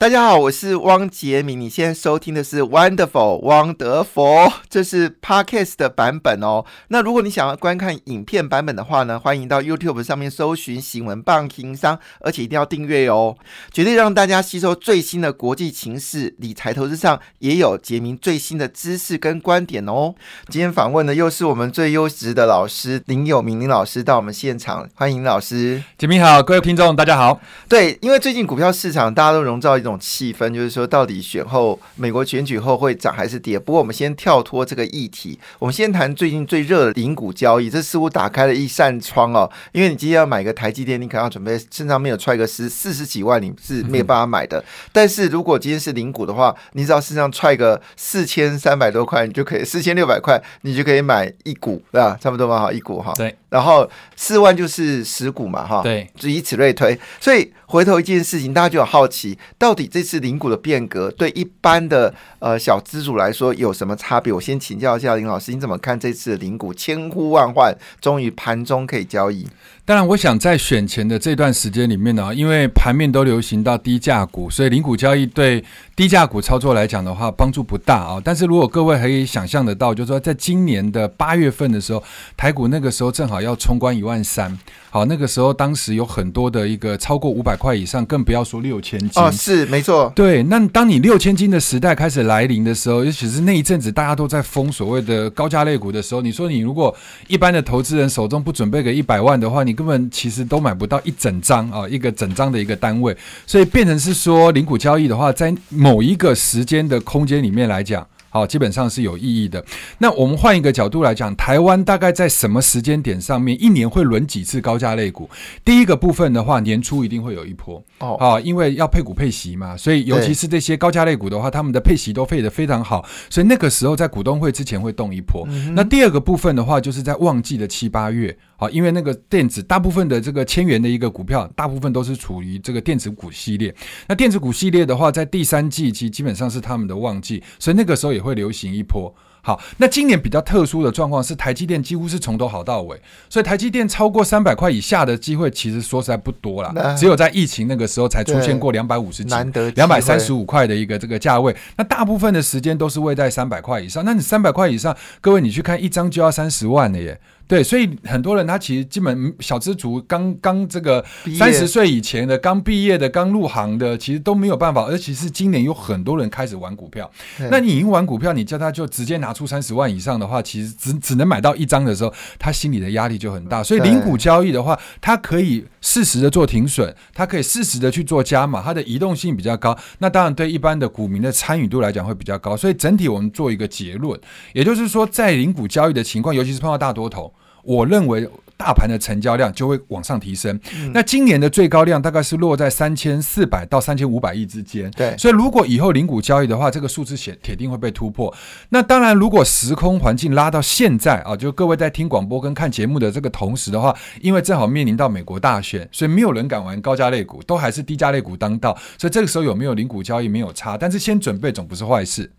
大家好，我是汪杰明。你现在收听的是 Wonderful 汪德佛，这是 Podcast 的版本哦。那如果你想要观看影片版本的话呢，欢迎到 YouTube 上面搜寻“新闻棒情商”，而且一定要订阅哦，绝对让大家吸收最新的国际情势、理财投资上也有杰明最新的知识跟观点哦。今天访问的又是我们最优质的老师林有明林老师到我们现场，欢迎老师。杰明好，各位听众大家好。对，因为最近股票市场大家都笼罩一种。种气氛就是说，到底选后美国选举后会涨还是跌？不过我们先跳脱这个议题，我们先谈最近最热的零股交易。这似乎打开了一扇窗哦，因为你今天要买个台积电，你可能要准备身上没有揣个十四十几万，你是没有办法买的。但是如果今天是零股的话，你只要身上揣个四千三百多块，你就可以四千六百块，你就可以买一股，对吧？差不多嘛，哈，一股哈。对。然后四万就是十股嘛，哈。对。就以此类推，所以回头一件事情，大家就有好奇，到底。这次零股的变革对一般的呃小资主来说有什么差别？我先请教一下林老师，你怎么看这次的零股千呼万唤，终于盘中可以交易？当然，我想在选前的这段时间里面呢，因为盘面都流行到低价股，所以零股交易对低价股操作来讲的话，帮助不大啊。但是如果各位可以想象得到，就是说在今年的八月份的时候，台股那个时候正好要冲关一万三。好，那个时候当时有很多的一个超过五百块以上，更不要说六千斤哦，是没错。对，那当你六千斤的时代开始来临的时候，尤其是那一阵子大家都在封所谓的高价类股的时候，你说你如果一般的投资人手中不准备个一百万的话，你根本其实都买不到一整张啊，一个整张的一个单位，所以变成是说零股交易的话，在某一个时间的空间里面来讲。好，基本上是有意义的。那我们换一个角度来讲，台湾大概在什么时间点上面，一年会轮几次高价类股？第一个部分的话，年初一定会有一波哦，啊，因为要配股配息嘛，所以尤其是这些高价类股的话，他们的配息都配得非常好，所以那个时候在股东会之前会动一波。那第二个部分的话，就是在旺季的七八月。好，因为那个电子大部分的这个千元的一个股票，大部分都是处于这个电子股系列。那电子股系列的话，在第三季其实基本上是他们的旺季，所以那个时候也会流行一波。好，那今年比较特殊的状况是，台积电几乎是从头好到尾，所以台积电超过三百块以下的机会，其实说实在不多了。只有在疫情那个时候才出现过两百五十几、两百三十五块的一个这个价位。那大部分的时间都是位在三百块以上。那你三百块以上，各位你去看一张就要三十万了耶。对，所以很多人他其实基本小资族刚刚这个三十岁以前的刚毕业的刚入行的，其实都没有办法。而且是今年有很多人开始玩股票，那你一玩股票，你叫他就直接拿出三十万以上的话，其实只只能买到一张的时候，他心里的压力就很大。所以零股交易的话，它可以适时的做停损，它可以适时的去做加码，它的移动性比较高。那当然对一般的股民的参与度来讲会比较高。所以整体我们做一个结论，也就是说，在零股交易的情况，尤其是碰到大多头。我认为大盘的成交量就会往上提升。那今年的最高量大概是落在三千四百到三千五百亿之间。对，所以如果以后零股交易的话，这个数字铁铁定会被突破。那当然，如果时空环境拉到现在啊，就各位在听广播跟看节目的这个同时的话，因为正好面临到美国大选，所以没有人敢玩高价类股，都还是低价类股当道。所以这个时候有没有零股交易没有差，但是先准备总不是坏事。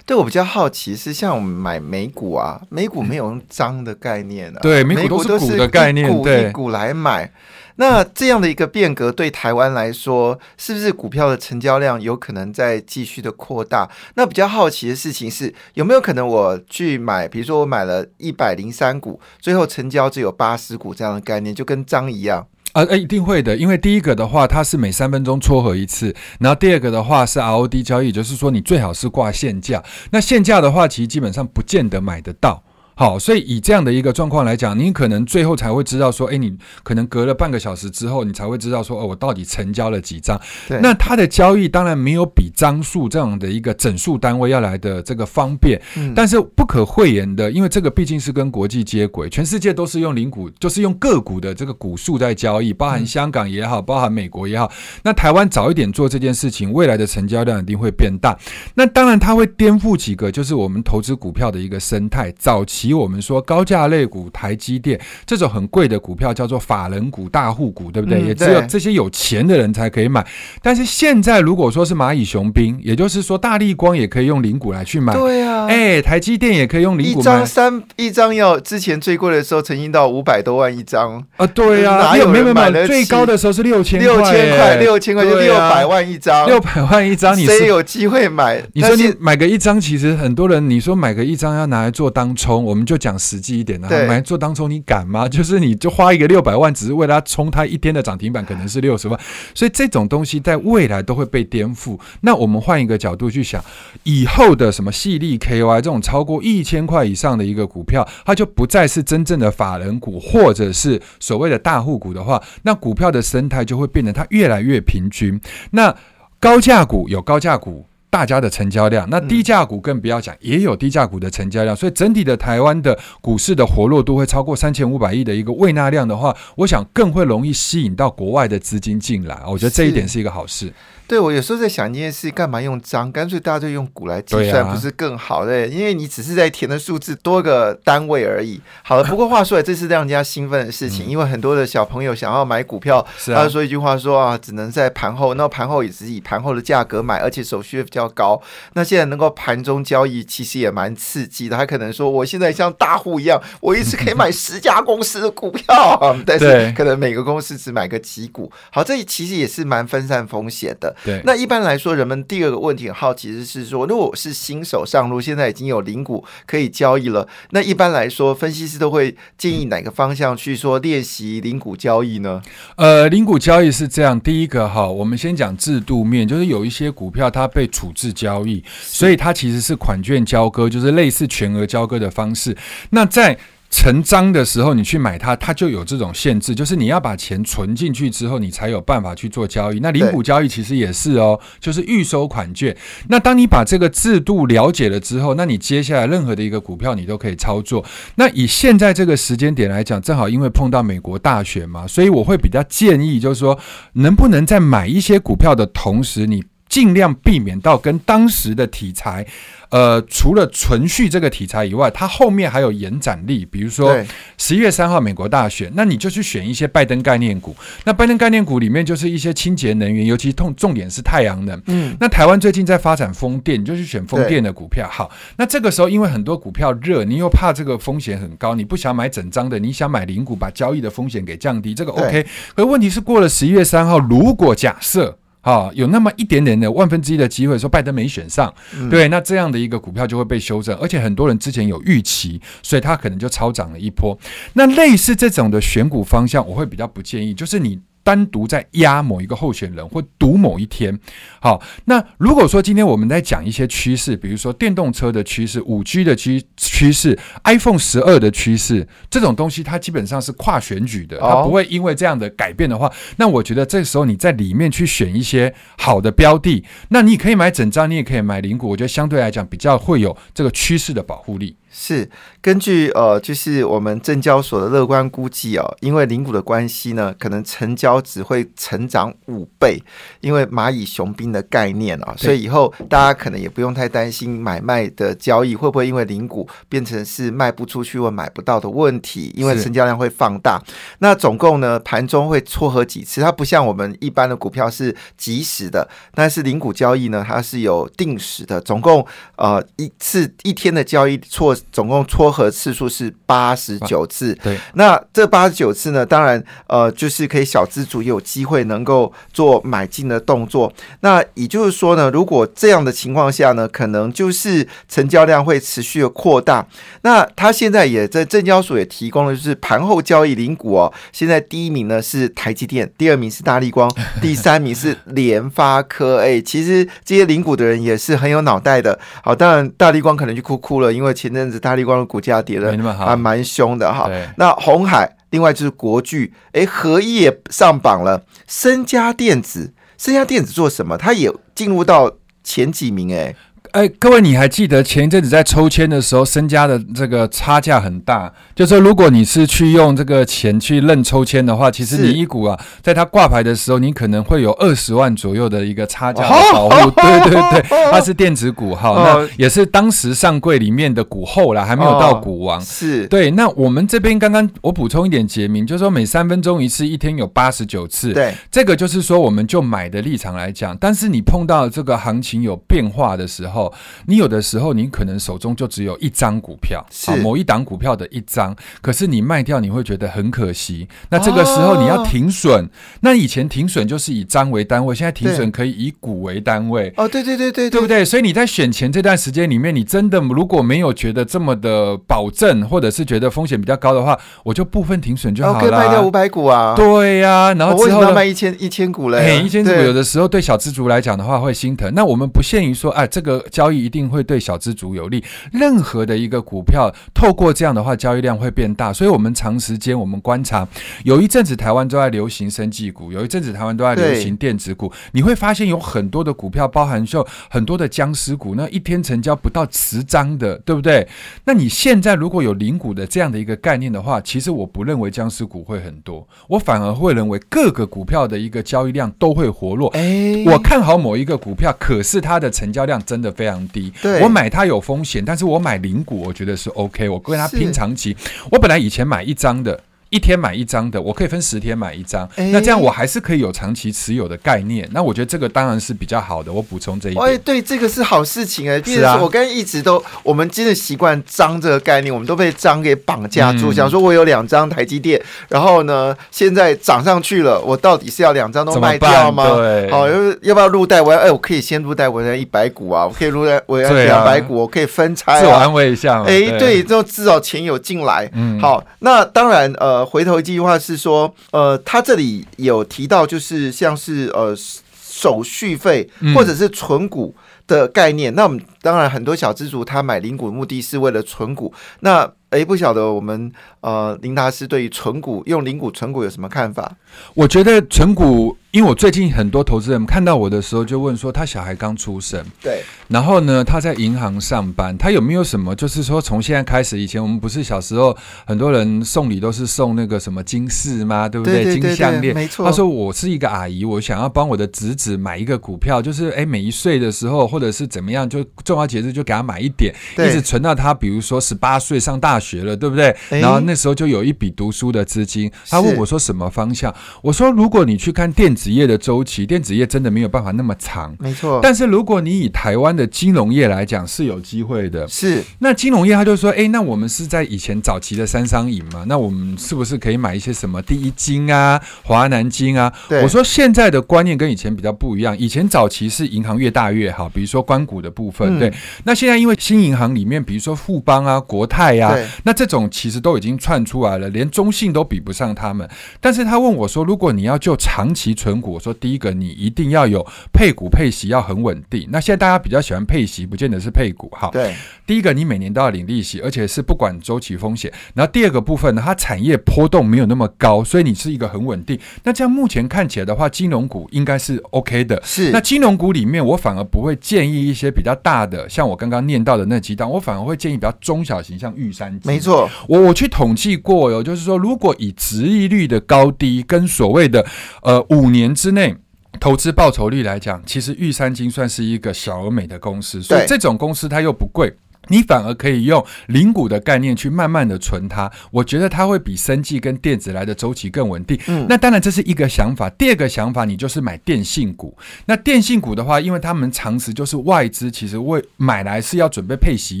对我比较好奇是像我们买美股啊，美股没有用张的概念啊，对，美股都是股的概念，股一股来买。那这样的一个变革对台湾来说，是不是股票的成交量有可能在继续的扩大？那比较好奇的事情是，有没有可能我去买，比如说我买了一百零三股，最后成交只有八十股这样的概念，就跟张一样。啊，一定会的，因为第一个的话，它是每三分钟撮合一次，然后第二个的话是 ROD 交易，就是说你最好是挂现价。那现价的话，其实基本上不见得买得到。好，所以以这样的一个状况来讲，你可能最后才会知道说，哎，你可能隔了半个小时之后，你才会知道说，哦，我到底成交了几张。那它的交易当然没有比张数这样的一个整数单位要来的这个方便，但是不可讳言的，因为这个毕竟是跟国际接轨，全世界都是用零股，就是用个股的这个股数在交易，包含香港也好，包含美国也好。那台湾早一点做这件事情，未来的成交量一定会变大。那当然，它会颠覆几个，就是我们投资股票的一个生态，早期。提我们说高价类股，台积电这种很贵的股票叫做法人股、大户股，对不对？嗯也只有这些有钱的人才可以买。但是现在如果说是蚂蚁雄兵，也就是说大力光也可以用零股来去买，对啊，哎，台积电也可以用零股买。张三一张要之前最贵的时候，曾经到五百多万一张，啊，对啊，哪有没有买最高的时候是六千六千块，哎六千块就六百万一张，六百万一张，你是谁有机会买？你说你买个一张，其实很多人你说买个一张要拿来做当冲，我们就讲实际一点啊，对买来做当冲你敢吗？就是你就花一个六百万，只是为了它冲它一天的涨停板，可能是六十万，所以这种东西在未来都会被颠覆。那我们换一个角度去想，以后的什么细粒 KY 这种超过一千块以上的一个股票，它就不再是真正的法人股，或者是所谓的大户股的话，那股票的生态就会变得它越来越平均。那高价股有高价股。大家的成交量，那低价股更不要讲，也有低价股的成交量，所以整体的台湾的股市的活络度会超过三千五百亿的一个未纳量的话，我想更会容易吸引到国外的资金进来，我觉得这一点是一个好事。对我有时候在想一件事，干嘛用张？干脆大家就用股来计算，不是更好的？因为你只是在填的数字多个单位而已。好了，不过话说来，这是让人家兴奋的事情，因为很多的小朋友想要买股票，他就，说一句话说啊，只能在盘后，那盘后也是以盘后的价格买，而且手续费比较高。那现在能够盘中交易，其实也蛮刺激的。他可能说，我现在像大户一样，我一次可以买十家公司的股票，但是可能每个公司只买个几股。好，这其实也是蛮分散风险的。对，那一般来说，人们第二个问题很好奇的是说，如果我是新手上路，现在已经有零股可以交易了，那一般来说，分析师都会建议哪个方向去说练习零股交易呢？呃，零股交易是这样，第一个哈，我们先讲制度面，就是有一些股票它被处置交易，所以它其实是款券交割，就是类似全额交割的方式。那在成章的时候，你去买它，它就有这种限制，就是你要把钱存进去之后，你才有办法去做交易。那零股交易其实也是哦，就是预收款券。那当你把这个制度了解了之后，那你接下来任何的一个股票你都可以操作。那以现在这个时间点来讲，正好因为碰到美国大选嘛，所以我会比较建议，就是说，能不能在买一些股票的同时，你尽量避免到跟当时的题材，呃，除了存续这个题材以外，它后面还有延展力，比如说，十一月三号美国大选，那你就去选一些拜登概念股。那拜登概念股里面就是一些清洁能源，尤其重重点是太阳能。嗯，那台湾最近在发展风电，你就去选风电的股票。好，那这个时候因为很多股票热，你又怕这个风险很高，你不想买整张的，你想买零股，把交易的风险给降低，这个 OK。可问题是过了十一月三号，如果假设。啊，有那么一点点的万分之一的机会，说拜登没选上，嗯对，那这样的一个股票就会被修正，而且很多人之前有预期，所以它可能就超涨了一波。那类似这种的选股方向，我会比较不建议，就是你单独在压某一个候选人或赌某一天。好，那如果说今天我们在讲一些趋势，比如说电动车的趋势、五 G 的趋趋势、iPhone 十二的趋势，这种东西它基本上是跨选举的，它哦不会因为这样的改变的话，那我觉得这时候你在里面去选一些好的标的，那你可以买整张，你也可以买零股，我觉得相对来讲比较会有这个趋势的保护力。是根据呃，就是我们证交所的乐观估计哦，因为零股的关系呢，可能成交只会成长五倍，因为蚂蚁雄兵的概念啊，对所以以后大家可能也不用太担心买卖的交易会不会因为零股变成是卖不出去或买不到的问题，因为成交量会放大。那总共呢，盘中会撮合几次？它不像我们一般的股票是即时的，但是零股交易呢，它是有定时的，总共呃一次一天的交易撮总共撮合次数是八十九次。对，那这八十九次呢，当然呃就是可以小资主也有机会能够做买进的动作。那也就是说呢，如果这样的情况下呢，可能就是成交量会持续的扩大。那他现在也在证交所也提供了，就是盘后交易零股哦。现在第一名呢是台积电，第二名是大力光，第三名是联发科。哎，其实这些零股的人也是很有脑袋的。好，当然大力光可能就哭哭了，因为前阵子大力光的股价跌的还蛮凶的哈。那红海，另外就是国巨，哎，合一也上榜了。森家电子，森家电子做什么？它也进入到前几名，哎，哎，各位，你还记得前一阵子在抽签的时候，身家的这个差价很大？就说如果你是去用这个钱去认抽签的话，其实你一股啊，在它挂牌的时候，你可能会有二十万左右的一个差价的保护。对对对，它是电子股哈，那也是当时上柜里面的股后啦，还没有到股王。是对。那我们这边刚刚我补充一点解明，就是说每三分钟一次，一天有八十九次。对，这个就是说我们就买的立场来讲，但是你碰到这个行情有变化的时候。你有的时候，你可能手中就只有一张股票，是某一档股票的一张，可是你卖掉，你会觉得很可惜。那这个时候你要停损，那以前停损就是以张为单位，现在停损可以以股为单位。哦，对对对对，对不对？所以你在选前这段时间里面，你真的如果没有觉得这么的保证，或者是觉得风险比较高的话，我就部分停损就好了。可以卖掉五百股啊？对呀，然后之后卖一千一千股嘞？一千股有的时候对小资族来讲的话会心疼。那我们不限于说，哎，这个交易。一定会对小资族有利。任何的一个股票，透过这样的话，交易量会变大。所以，我们长时间我们观察，有一阵子台湾都在流行生技股，有一阵子台湾都在流行电子股。你会发现有很多的股票，包含就很多的僵尸股，那一天成交不到十张的，对不对？那你现在如果有零股的这样的一个概念的话，其实我不认为僵尸股会很多，我反而会认为各个股票的一个交易量都会活络。哎，我看好某一个股票，可是它的成交量真的非常低。对，我买它有风险，但是我买零股，我觉得是 OK。我跟它拼长期，我本来以前买一张的。一天买一张的，我可以分十天买一张，那这样我还是可以有长期持有的概念。那我觉得这个当然是比较好的。我补充这一点，哎，对，这个是好事情哎。是啊，我跟一直都，我们真的习惯张这个概念，我们都被张给绑架住。想说我有两张台积电，然后呢，现在涨上去了，我到底是要两张都卖掉吗？对，好，要要不要入袋？我要哎，我可以先入袋，我要一百股啊，我可以入袋，我要两百股，我可以分拆，自我安慰一下。哎，对，之后至少钱有进来。嗯，好，那当然，呃，回头一句话。是说，呃，他这里有提到，就是像是呃手续费或者是存股的概念。那我们当然很多小资族他买零股目的是为了存股。那诶，不晓得我们呃林达斯对于存股用零股存股有什么看法？我觉得存股。因为我最近很多投资人看到我的时候，就问说他小孩刚出生，对，然后呢他在银行上班，他有没有什么就是说从现在开始，以前我们不是小时候很多人送礼都是送那个什么金饰吗？对不对？金项链，没错。他说我是一个阿姨，我想要帮我的侄子买一个股票，就是哎每一岁的时候或者是怎么样，就重要节日就给他买一点，一直存到他比如说十八岁上大学了，对不对？然后那时候就有一笔读书的资金。他问我说什么方向？我说如果你去看电子。业的周期，电子业真的没有办法那么长，没错。但是如果你以台湾的金融业来讲，是有机会的。是，那金融业他就说，哎，那我们是在以前早期的三商银嘛，那我们是不是可以买一些什么第一金啊、华南金啊？我说现在的观念跟以前比较不一样，以前早期是银行越大越好，比如说关谷的部分，对。那现在因为新银行里面，比如说富邦啊、国泰呀，那这种其实都已经串出来了，连中信都比不上他们。但是他问我说，如果你要就长期存股。我说第一个，你一定要有配股配息，要很稳定。那现在大家比较喜欢配息，不见得是配股哈。对，第一个你每年都要领利息，而且是不管周期风险。然后第二个部分呢，它产业波动没有那么高，所以你是一个很稳定。那这样目前看起来的话，金融股应该是 OK 的。是，那金融股里面，我反而不会建议一些比较大的，像我刚刚念到的那几档，我反而会建议比较中小型，像玉山。没错，我我去统计过哟，就是说，如果以值利率的高低跟所谓的呃五年。之内投资报酬率来讲，其实玉山金算是一个小而美的公司，所以这种公司它又不贵。你反而可以用零股的概念去慢慢的存它，我觉得它会比生技跟电子来的周期更稳定。嗯，那当然这是一个想法。第二个想法，你就是买电信股。那电信股的话，因为他们常识就是外资，其实为买来是要准备配息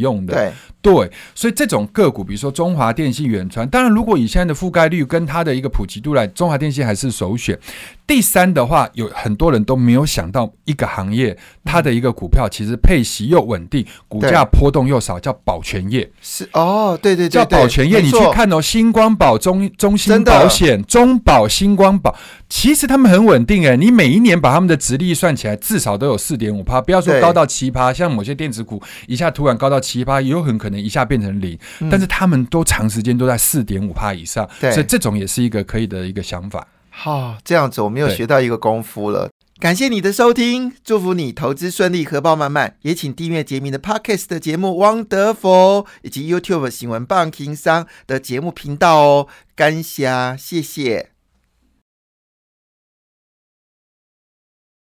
用的。对对，所以这种个股，比如说中华电信、远传，当然如果以现在的覆盖率跟它的一个普及度来，中华电信还是首选。第三的话，有很多人都没有想到一个行业，它的一个股票其实配息又稳定，股价波动又。少叫保全业是哦，对对对，叫保全业。你去看哦，星光保、中中心保险、中保、星光保，其实他们很稳定哎。你每一年把他们的值利算起来，至少都有四点五趴，不要说高到七趴。像某些电子股一下突然高到七趴，也有很可能一下变成零，但是他们都长时间都在四点五帕以上，所以这种也是一个可以的一个想法。好，这样子我们又学到一个功夫了。感谢你的收听，祝福你投资顺利，荷包满满。也请订阅杰明的 Pockets 的节目，Wonderful 以及 YouTube 新闻棒琴商的节目频道哦。感谢，谢谢。